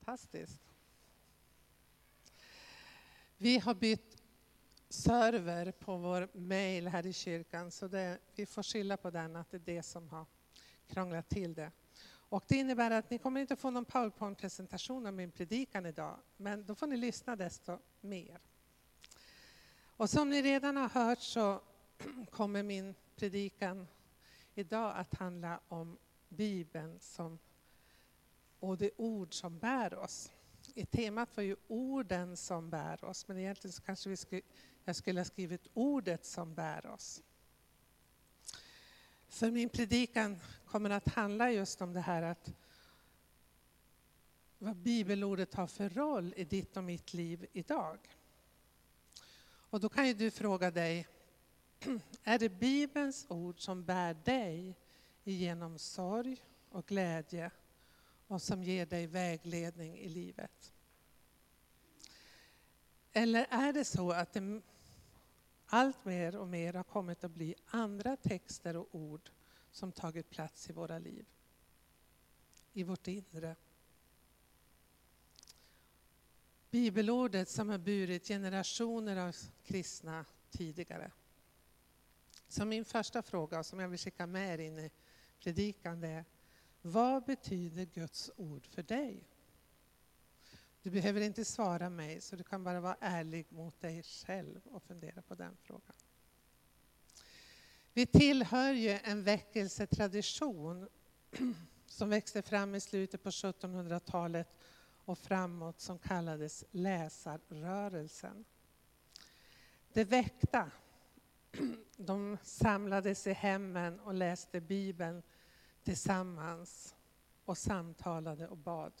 fantastiskt. Vi har bytt server på vår mail här i kyrkan så det, vi får skylla på den, att det är det som har krånglat till det. Och det innebär att ni kommer inte få någon powerpoint-presentation av min predikan idag, men då får ni lyssna desto mer. Och som ni redan har hört så kommer min predikan idag att handla om Bibeln som, och det ord som bär oss. I temat var ju orden som bär oss, men egentligen så kanske vi skulle, jag skulle ha skrivit ordet som bär oss. För min predikan kommer att handla just om det här att vad bibelordet har för roll i ditt och mitt liv idag. Och då kan ju du fråga dig, är det Bibelns ord som bär dig genom sorg och glädje och som ger dig vägledning i livet? Eller är det så att det allt mer och mer har kommit att bli andra texter och ord som tagit plats i våra liv, i vårt inre? Bibelordet som har burit generationer av kristna tidigare. Så min första fråga, som jag vill skicka med er in i predikan, är vad betyder Guds ord för dig? Du behöver inte svara mig, så du kan bara vara ärlig mot dig själv och fundera på den frågan. Vi tillhör ju en väckelsetradition som växte fram i slutet på 1700-talet och framåt som kallades läsarrörelsen. Det väckta, de samlades i hemmen och läste Bibeln tillsammans och samtalade och bad.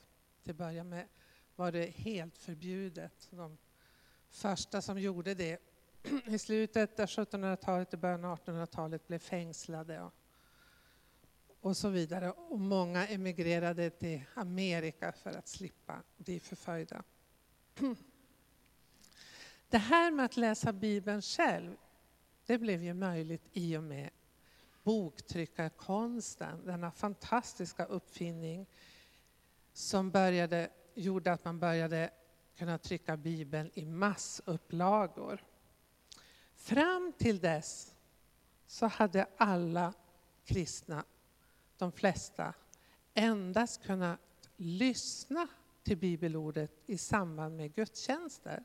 Till att börja med var det helt förbjudet. De första som gjorde det i slutet av 1700-talet och början av 1800-talet blev fängslade och, och så vidare. Och många emigrerade till Amerika för att slippa bli förföljda. Det här med att läsa Bibeln själv, det blev ju möjligt i och med boktryckarkonsten, denna fantastiska uppfinning som började, gjorde att man började kunna trycka Bibeln i massupplagor. Fram till dess så hade alla kristna, de flesta, endast kunnat lyssna till bibelordet i samband med gudstjänster.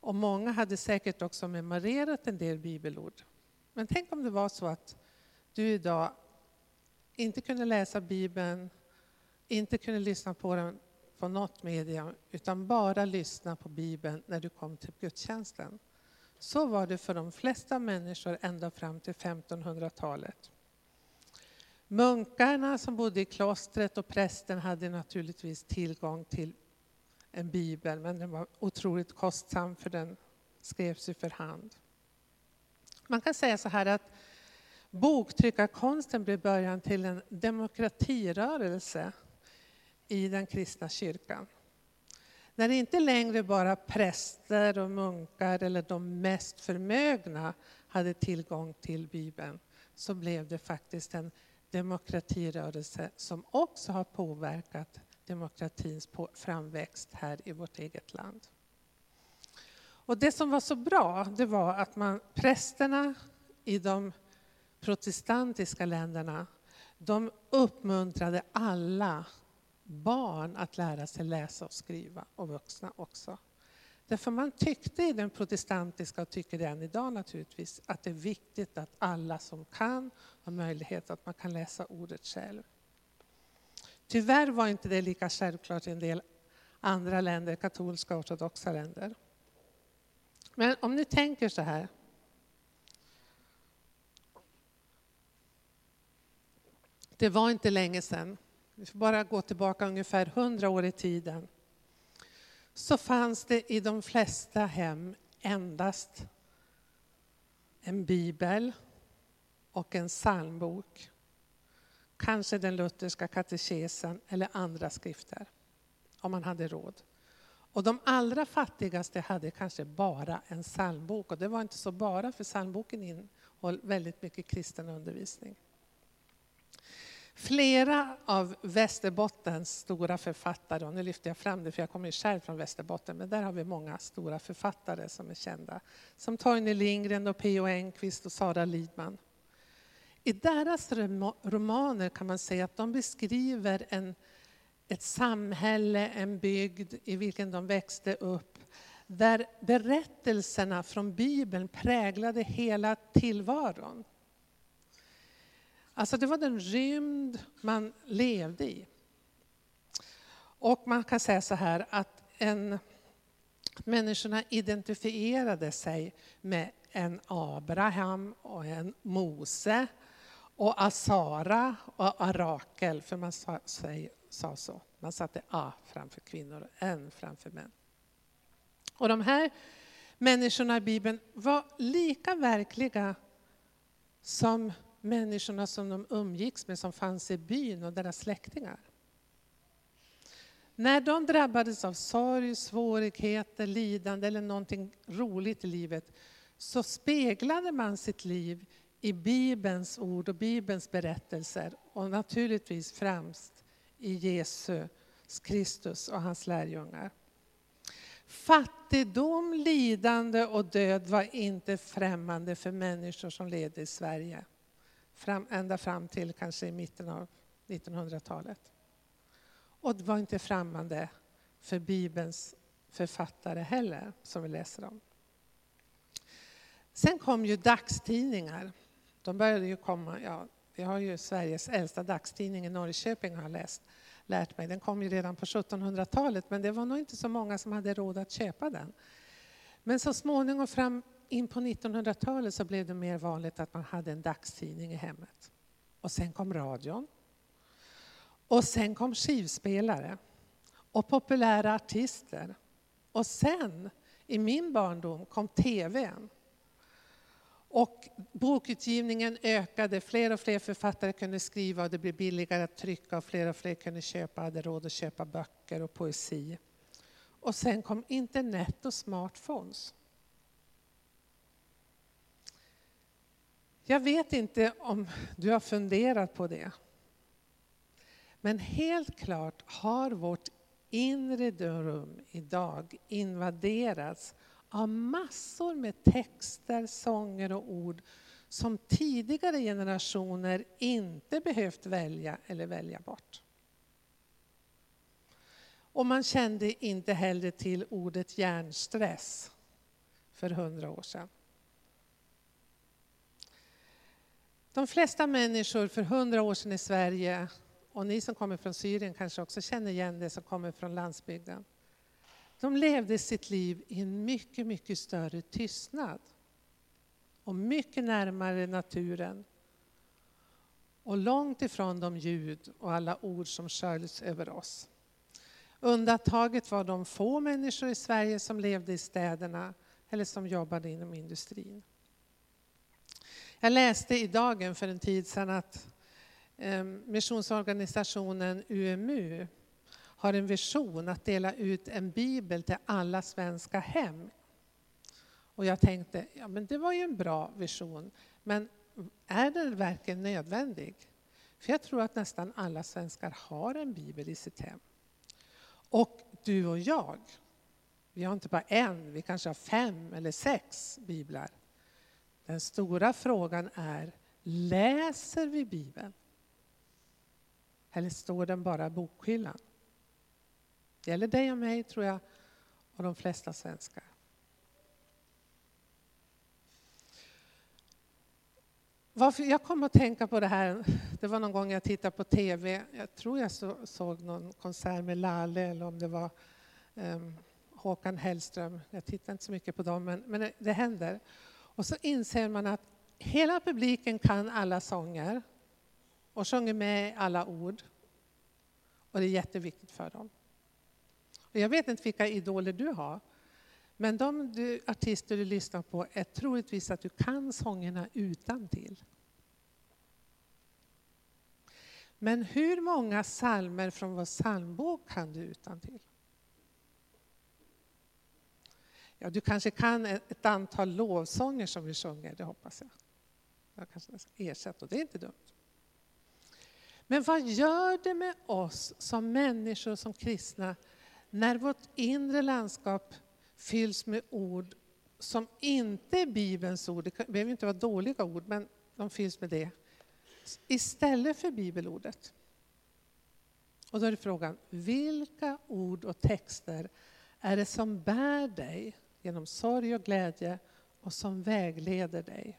Och många hade säkert också memorerat en del bibelord. Men tänk om det var så att du idag inte kunde läsa Bibeln, inte kunde lyssna på den på något medium, utan bara lyssna på Bibeln när du kom till gudstjänsten. Så var det för de flesta människor ända fram till 1500-talet. Munkarna som bodde i klostret och prästen hade naturligtvis tillgång till en bibel, men den var otroligt kostsam för den skrevs ju för hand. Man kan säga så här att boktryckarkonsten blev början till en demokratirörelse i den kristna kyrkan. När det inte längre bara präster och munkar eller de mest förmögna hade tillgång till Bibeln så blev det faktiskt en demokratirörelse som också har påverkat demokratins framväxt här i vårt eget land. Och det som var så bra, det var att man, prästerna i de protestantiska länderna, de uppmuntrade alla barn att lära sig läsa och skriva, och vuxna också. Därför man tyckte i den protestantiska, och tycker det än idag naturligtvis, att det är viktigt att alla som kan har möjlighet att man kan läsa ordet själv. Tyvärr var inte det lika självklart i en del andra länder, katolska och ortodoxa länder. Men om ni tänker så här. Det var inte länge sedan, vi får bara gå tillbaka ungefär hundra år i tiden, så fanns det i de flesta hem endast en bibel och en psalmbok. Kanske den lutherska katekesen eller andra skrifter, om man hade råd. Och de allra fattigaste hade kanske bara en psalmbok och det var inte så bara för psalmboken innehöll väldigt mycket kristen undervisning. Flera av Västerbottens stora författare, och nu lyfter jag fram det för jag kommer ju själv från Västerbotten, men där har vi många stora författare som är kända. Som Torgny Lindgren, och P.O. Enquist och Sara Lidman. I deras romaner kan man säga att de beskriver en, ett samhälle, en bygd i vilken de växte upp där berättelserna från Bibeln präglade hela tillvaron. Alltså det var den rymd man levde i. Och man kan säga så här att en, människorna identifierade sig med en Abraham och en Mose och Asara och Arakel, för man sa, sa så. Man satte A framför kvinnor och N framför män. Och de här människorna i Bibeln var lika verkliga som människorna som de umgicks med som fanns i byn och deras släktingar. När de drabbades av sorg, svårigheter, lidande eller någonting roligt i livet så speglade man sitt liv i Bibelns ord och Bibelns berättelser och naturligtvis främst i Jesus Kristus och hans lärjungar. Fattigdom, lidande och död var inte främmande för människor som levde i Sverige. Fram, ända fram till kanske i mitten av 1900-talet. Och det var inte främmande för Bibelns författare heller, som vi läser om. Sen kom ju dagstidningar. De började ju komma, ja, vi har ju Sveriges äldsta dagstidning i Norrköping har läst, lärt mig. Den kom ju redan på 1700-talet men det var nog inte så många som hade råd att köpa den. Men så småningom fram in på 1900-talet så blev det mer vanligt att man hade en dagstidning i hemmet. Och sen kom radion. Och sen kom skivspelare. Och populära artister. Och sen, i min barndom, kom TVn. Och bokutgivningen ökade, fler och fler författare kunde skriva och det blev billigare att trycka och fler och fler kunde köpa, hade råd att köpa böcker och poesi. Och sen kom internet och smartphones. Jag vet inte om du har funderat på det. Men helt klart har vårt inre rum idag invaderats av massor med texter, sånger och ord som tidigare generationer inte behövt välja eller välja bort. Och man kände inte heller till ordet hjärnstress för hundra år sedan. De flesta människor för hundra år sedan i Sverige, och ni som kommer från Syrien kanske också känner igen det som kommer från landsbygden. De levde sitt liv i en mycket, mycket större tystnad. Och mycket närmare naturen. Och långt ifrån de ljud och alla ord som sköljs över oss. Undantaget var de få människor i Sverige som levde i städerna eller som jobbade inom industrin. Jag läste i Dagen för en tid sedan att ehm, missionsorganisationen UMU har en vision att dela ut en bibel till alla svenska hem. Och jag tänkte, ja men det var ju en bra vision, men är den verkligen nödvändig? För jag tror att nästan alla svenskar har en bibel i sitt hem. Och du och jag, vi har inte bara en, vi kanske har fem eller sex biblar. Den stora frågan är, läser vi Bibeln? Eller står den bara i bokhyllan? Det gäller dig och mig, tror jag, och de flesta svenskar. Varför jag kom att tänka på det här, det var någon gång jag tittade på TV, jag tror jag såg någon konsert med Lalle eller om det var um, Håkan Hellström. Jag tittar inte så mycket på dem, men, men det, det händer. Och så inser man att hela publiken kan alla sånger och sjunger med alla ord. Och det är jätteviktigt för dem. Jag vet inte vilka idoler du har, men de du, artister du lyssnar på är troligtvis att du kan sångerna utan till. Men hur många salmer från vår psalmbok kan du utan till? Ja, du kanske kan e, ett antal lovsånger som vi sjunger, det hoppas jag. Jag kanske ersätter, och det är inte dumt. Men vad gör det med oss som människor, som kristna, när vårt inre landskap fylls med ord som inte är Bibelns ord, det behöver inte vara dåliga ord, men de fylls med det, istället för bibelordet. Och då är frågan, vilka ord och texter är det som bär dig genom sorg och glädje och som vägleder dig?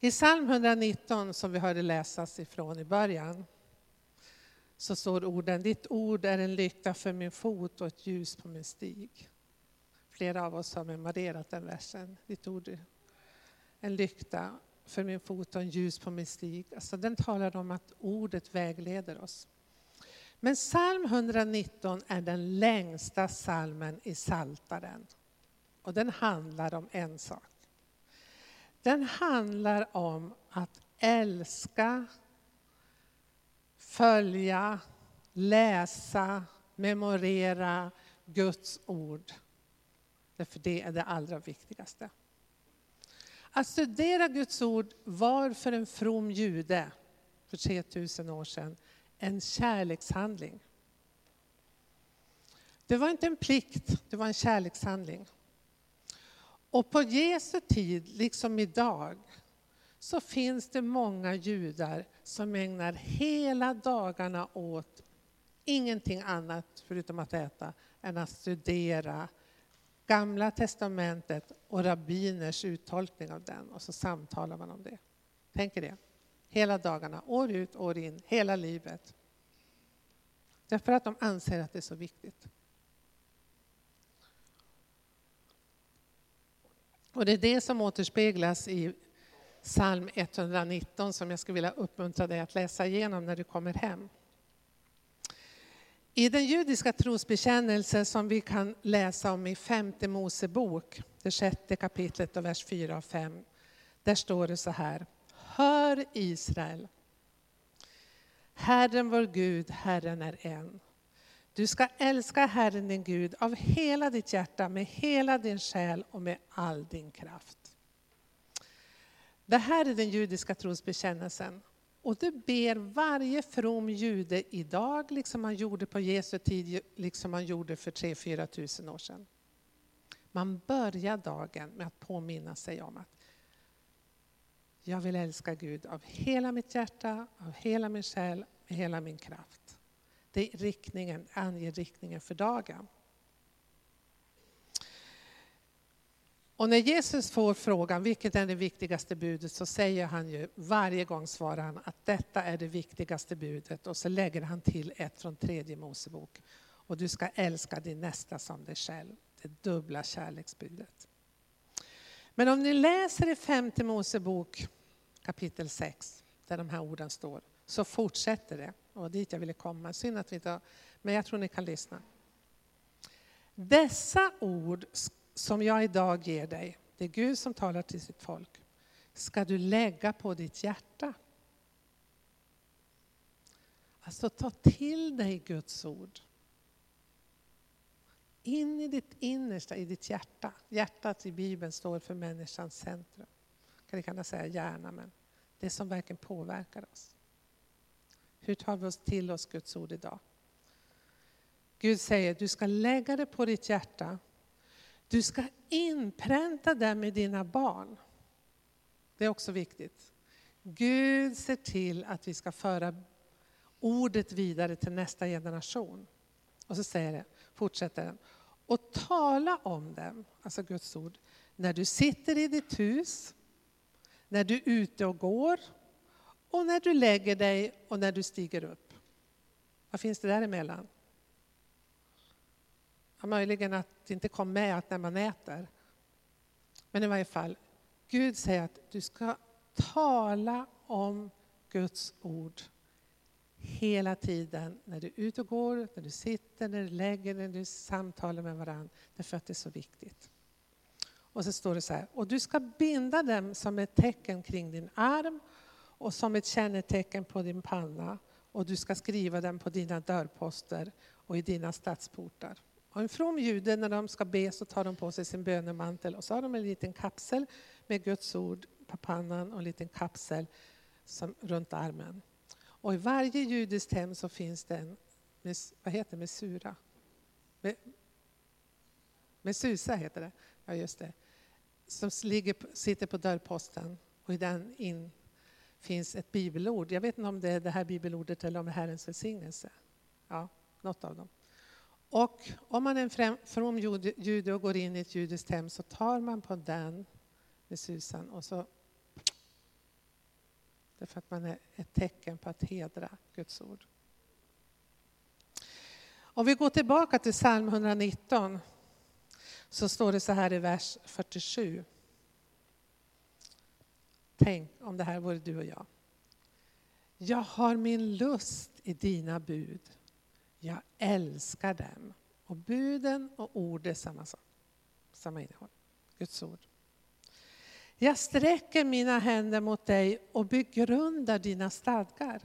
I psalm 119 som vi hörde läsas ifrån i början så står orden, ditt ord är en lykta för min fot och ett ljus på min stig. Flera av oss har memorerat den versen. Ditt ord är en lykta för min fot och en ljus på min stig. Alltså den talar om att ordet vägleder oss. Men psalm 119 är den längsta psalmen i Saltaren. Och den handlar om en sak. Den handlar om att älska, följa, läsa, memorera Guds ord. Därför det är det allra viktigaste. Att studera Guds ord var för en from jude för 3000 år sedan en kärlekshandling. Det var inte en plikt, det var en kärlekshandling. Och på Jesu tid, liksom idag, så finns det många judar som ägnar hela dagarna åt ingenting annat, förutom att äta, än att studera Gamla testamentet och rabbiners uttolkning av den och så samtalar man om det. Tänk er det. Hela dagarna, år ut, år in, hela livet. Därför att de anser att det är så viktigt. Och det är det som återspeglas i psalm 119 som jag skulle vilja uppmuntra dig att läsa igenom när du kommer hem. I den judiska trosbekännelse som vi kan läsa om i femte Mosebok, det sjätte kapitlet och vers 4 och 5, där står det så här. Hör Israel, Herren vår Gud, Herren är en. Du ska älska Herren din Gud av hela ditt hjärta, med hela din själ och med all din kraft. Det här är den judiska trosbekännelsen. Och det ber varje from jude idag, liksom man gjorde på Jesu tid, liksom man gjorde för 3-4 tusen år sedan. Man börjar dagen med att påminna sig om att jag vill älska Gud av hela mitt hjärta, av hela min själ, med hela min kraft. Det är riktningen, anger riktningen för dagen. Och när Jesus får frågan vilket är det viktigaste budet så säger han ju varje gång svarar han att detta är det viktigaste budet och så lägger han till ett från tredje Mosebok. Och du ska älska din nästa som dig själv. Det dubbla kärleksbudet. Men om ni läser i femte Mosebok kapitel 6 där de här orden står så fortsätter det. Och dit jag ville komma. Synd att vi inte har, men jag tror ni kan lyssna. Dessa ord som jag idag ger dig, det är Gud som talar till sitt folk, ska du lägga på ditt hjärta. Alltså ta till dig Guds ord. In i ditt innersta, i ditt hjärta. Hjärtat i Bibeln står för människans centrum. Kan lika säga hjärna, men det som verkligen påverkar oss. Hur tar vi oss till oss Guds ord idag? Gud säger, du ska lägga det på ditt hjärta du ska inpränta det med dina barn. Det är också viktigt. Gud ser till att vi ska föra ordet vidare till nästa generation. Och så säger det, fortsätter den. Och tala om dem, alltså Guds ord, när du sitter i ditt hus, när du är ute och går och när du lägger dig och när du stiger upp. Vad finns det däremellan? Möjligen att det inte kom med att när man äter. Men i varje fall, Gud säger att du ska tala om Guds ord hela tiden. När du är ute och går, när du sitter, när du lägger när du samtalar med varandra. Därför att det är så viktigt. Och så står det så här, och du ska binda dem som ett tecken kring din arm och som ett kännetecken på din panna och du ska skriva dem på dina dörrposter och i dina stadsportar. Och en from jude, när de ska be så tar de på sig sin bönemantel och så har de en liten kapsel med Guds ord på pannan och en liten kapsel som, runt armen. Och i varje judiskt hem så finns det en, vad heter mesura? Mesusa heter det, ja just det. Som ligger, sitter på dörrposten och i den in finns ett bibelord. Jag vet inte om det är det här bibelordet eller om det är Herrens välsignelse. Ja, något av dem. Och om man är en from jude och går in i ett judiskt hem så tar man på den med susan och så Därför att man är ett tecken på att hedra Guds ord. Om vi går tillbaka till psalm 119 så står det så här i vers 47. Tänk om det här vore du och jag. Jag har min lust i dina bud. Jag älskar dem. Och buden och ord är samma sak. Samma innehåll. Guds ord. Jag sträcker mina händer mot dig och begrundar dina stadgar.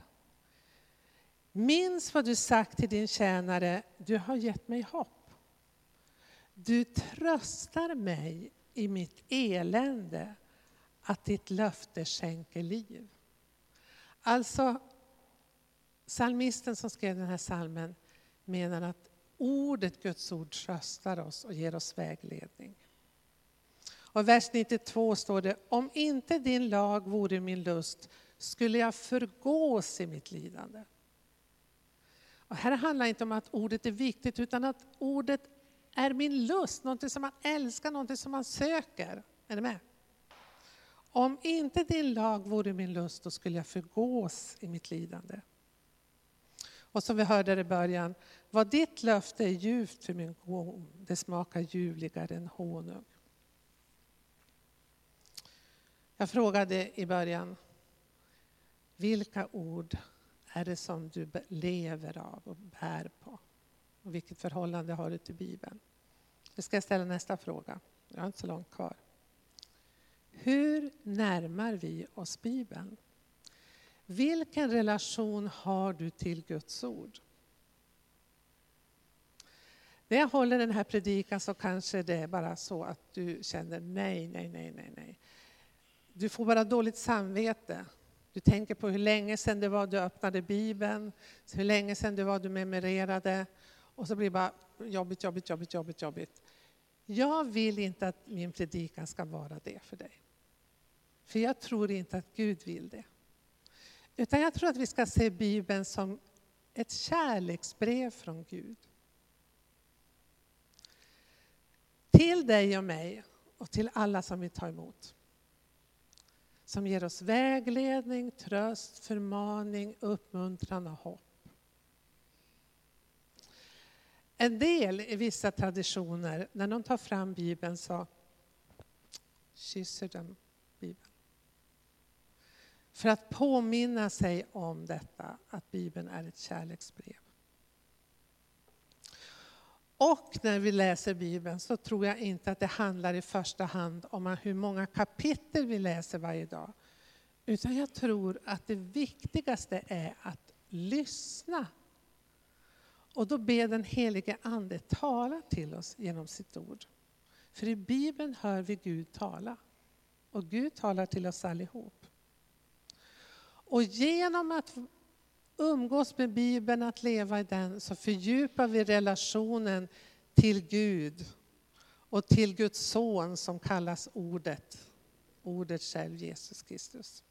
Minns vad du sagt till din tjänare, du har gett mig hopp. Du tröstar mig i mitt elände att ditt löfte skänker liv. Alltså, psalmisten som skrev den här salmen menar att ordet, Guds ord, tröstar oss och ger oss vägledning. Och vers 92 står det, om inte din lag vore min lust skulle jag förgås i mitt lidande. Och här handlar det inte om att ordet är viktigt utan att ordet är min lust, något som man älskar, något som man söker. Är ni med? Om inte din lag vore min lust, då skulle jag förgås i mitt lidande. Och som vi hörde i början, vad ditt löfte är ljuvt för min gång, det smakar ljuvligare än honung. Jag frågade i början, vilka ord är det som du lever av och bär på? Och vilket förhållande har du till Bibeln? Nu ska jag ställa nästa fråga. Jag har inte så långt kvar. Hur närmar vi oss Bibeln? Vilken relation har du till Guds ord? När jag håller den här predikan så kanske det är bara så att du känner nej, nej, nej, nej, nej. Du får bara dåligt samvete. Du tänker på hur länge sedan det var du öppnade Bibeln, hur länge sedan det var du memorerade. Och så blir det bara jobbigt, jobbigt, jobbigt, jobbigt, jobbigt. Jag vill inte att min predikan ska vara det för dig. För jag tror inte att Gud vill det. Utan jag tror att vi ska se Bibeln som ett kärleksbrev från Gud. Till dig och mig och till alla som vill ta emot som ger oss vägledning, tröst, förmaning, uppmuntran och hopp. En del i vissa traditioner, när de tar fram Bibeln så kysser de för att påminna sig om detta, att Bibeln är ett kärleksbrev. Och när vi läser Bibeln så tror jag inte att det handlar i första hand om hur många kapitel vi läser varje dag. Utan jag tror att det viktigaste är att lyssna. Och då ber den helige Ande tala till oss genom sitt ord. För i Bibeln hör vi Gud tala. Och Gud talar till oss allihop. Och genom att umgås med Bibeln, att leva i den, så fördjupar vi relationen till Gud och till Guds son som kallas Ordet. Ordet själv, Jesus Kristus.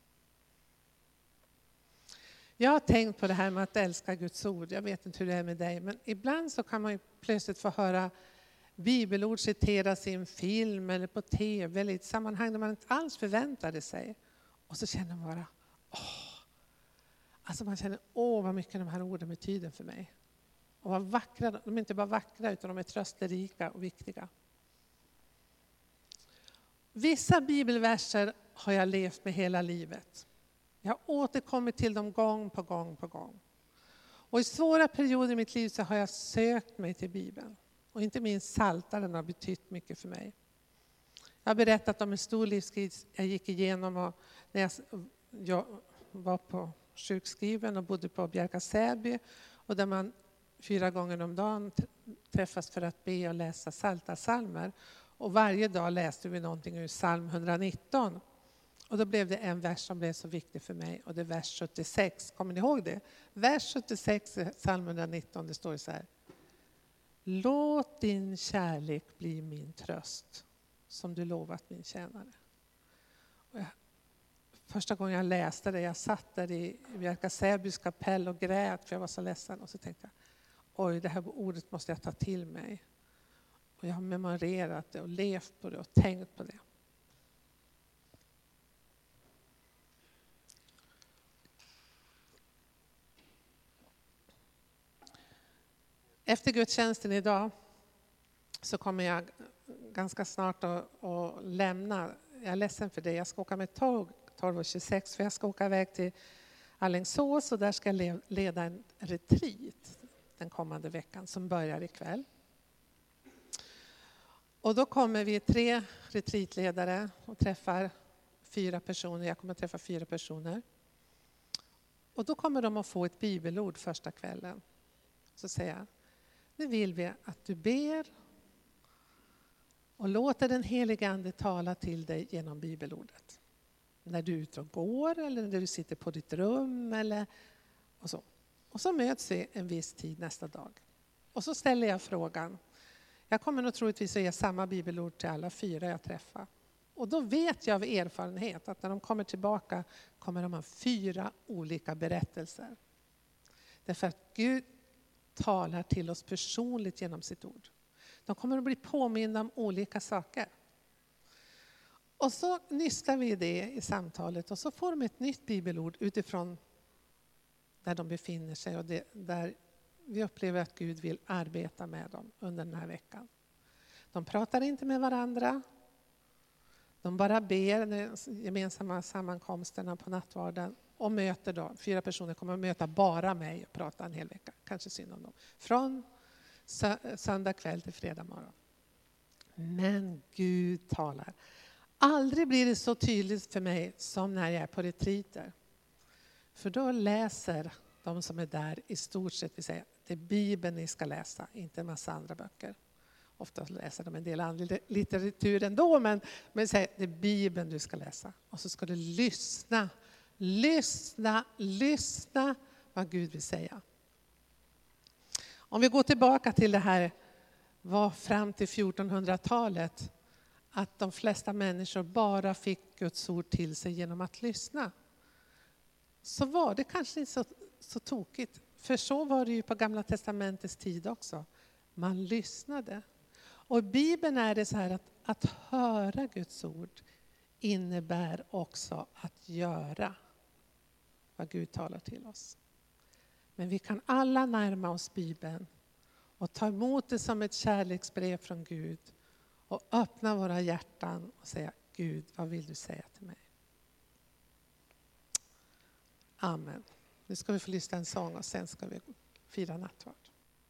Jag har tänkt på det här med att älska Guds ord. Jag vet inte hur det är med dig, men ibland så kan man plötsligt få höra bibelord citeras i en film eller på tv eller i ett sammanhang där man inte alls förväntade sig. Och så känner man bara, Alltså man känner, åh vad mycket de här orden betyder för mig. Och vad vackra, de är inte bara vackra utan de är trösterika och viktiga. Vissa bibelverser har jag levt med hela livet. Jag har återkommit till dem gång på gång på gång. Och i svåra perioder i mitt liv så har jag sökt mig till Bibeln. Och inte minst Psaltaren har betytt mycket för mig. Jag har berättat om en stor livskris jag gick igenom och när jag, jag var på sjukskriven och bodde på Bjärka Säby och där man fyra gånger om dagen träffas för att be och läsa salta salmer. Och varje dag läste vi någonting ur psalm 119. Och då blev det en vers som blev så viktig för mig och det är vers 76. Kommer ni ihåg det? Vers 76 i psalm 119, det står så här. Låt din kärlek bli min tröst som du lovat min tjänare. Första gången jag läste det, jag satt där i Bjärka Säbys kapell och grät för jag var så ledsen och så tänkte jag, oj det här ordet måste jag ta till mig. Och jag har memorerat det och levt på det och tänkt på det. Efter gudstjänsten idag så kommer jag ganska snart att, att lämna. Jag är ledsen för det. Jag ska åka med tåg 12.26 för jag ska åka iväg till Allingsås och där ska jag leda en retreat den kommande veckan som börjar ikväll. Och då kommer vi tre retreatledare och träffar fyra personer. Jag kommer att träffa fyra personer. Och då kommer de att få ett bibelord första kvällen. Så säger jag, nu vill vi att du ber och låter den helige Ande tala till dig genom bibelordet. När du är ute och går eller när du sitter på ditt rum eller och så. Och så möts vi en viss tid nästa dag. Och så ställer jag frågan. Jag kommer nog troligtvis att ge samma bibelord till alla fyra jag träffar. Och då vet jag av erfarenhet att när de kommer tillbaka kommer de ha fyra olika berättelser. Därför att Gud talar till oss personligt genom sitt ord. De kommer att bli påminna om olika saker. Och så nystar vi det i samtalet och så får de ett nytt bibelord utifrån där de befinner sig och det, där vi upplever att Gud vill arbeta med dem under den här veckan. De pratar inte med varandra. De bara ber de gemensamma sammankomsterna på nattvarden och möter då, fyra personer kommer att möta bara mig och prata en hel vecka, kanske synd om dem. Från söndag kväll till fredag morgon. Men Gud talar. Aldrig blir det så tydligt för mig som när jag är på retriter. För då läser de som är där i stort sett, vi säger, det är Bibeln ni ska läsa, inte en massa andra böcker. Ofta läser de en del annan litteratur ändå, men, men säger, det är Bibeln du ska läsa. Och så ska du lyssna, lyssna, lyssna vad Gud vill säga. Om vi går tillbaka till det här, var fram till 1400-talet, att de flesta människor bara fick Guds ord till sig genom att lyssna. Så var det kanske inte så, så tokigt, för så var det ju på Gamla Testamentets tid också. Man lyssnade. Och i Bibeln är det så här att, att höra Guds ord innebär också att göra vad Gud talar till oss. Men vi kan alla närma oss Bibeln och ta emot det som ett kärleksbrev från Gud och öppna våra hjärtan och säga Gud, vad vill du säga till mig? Amen. Nu ska vi få lyssna en sång och sen ska vi fira nattvard.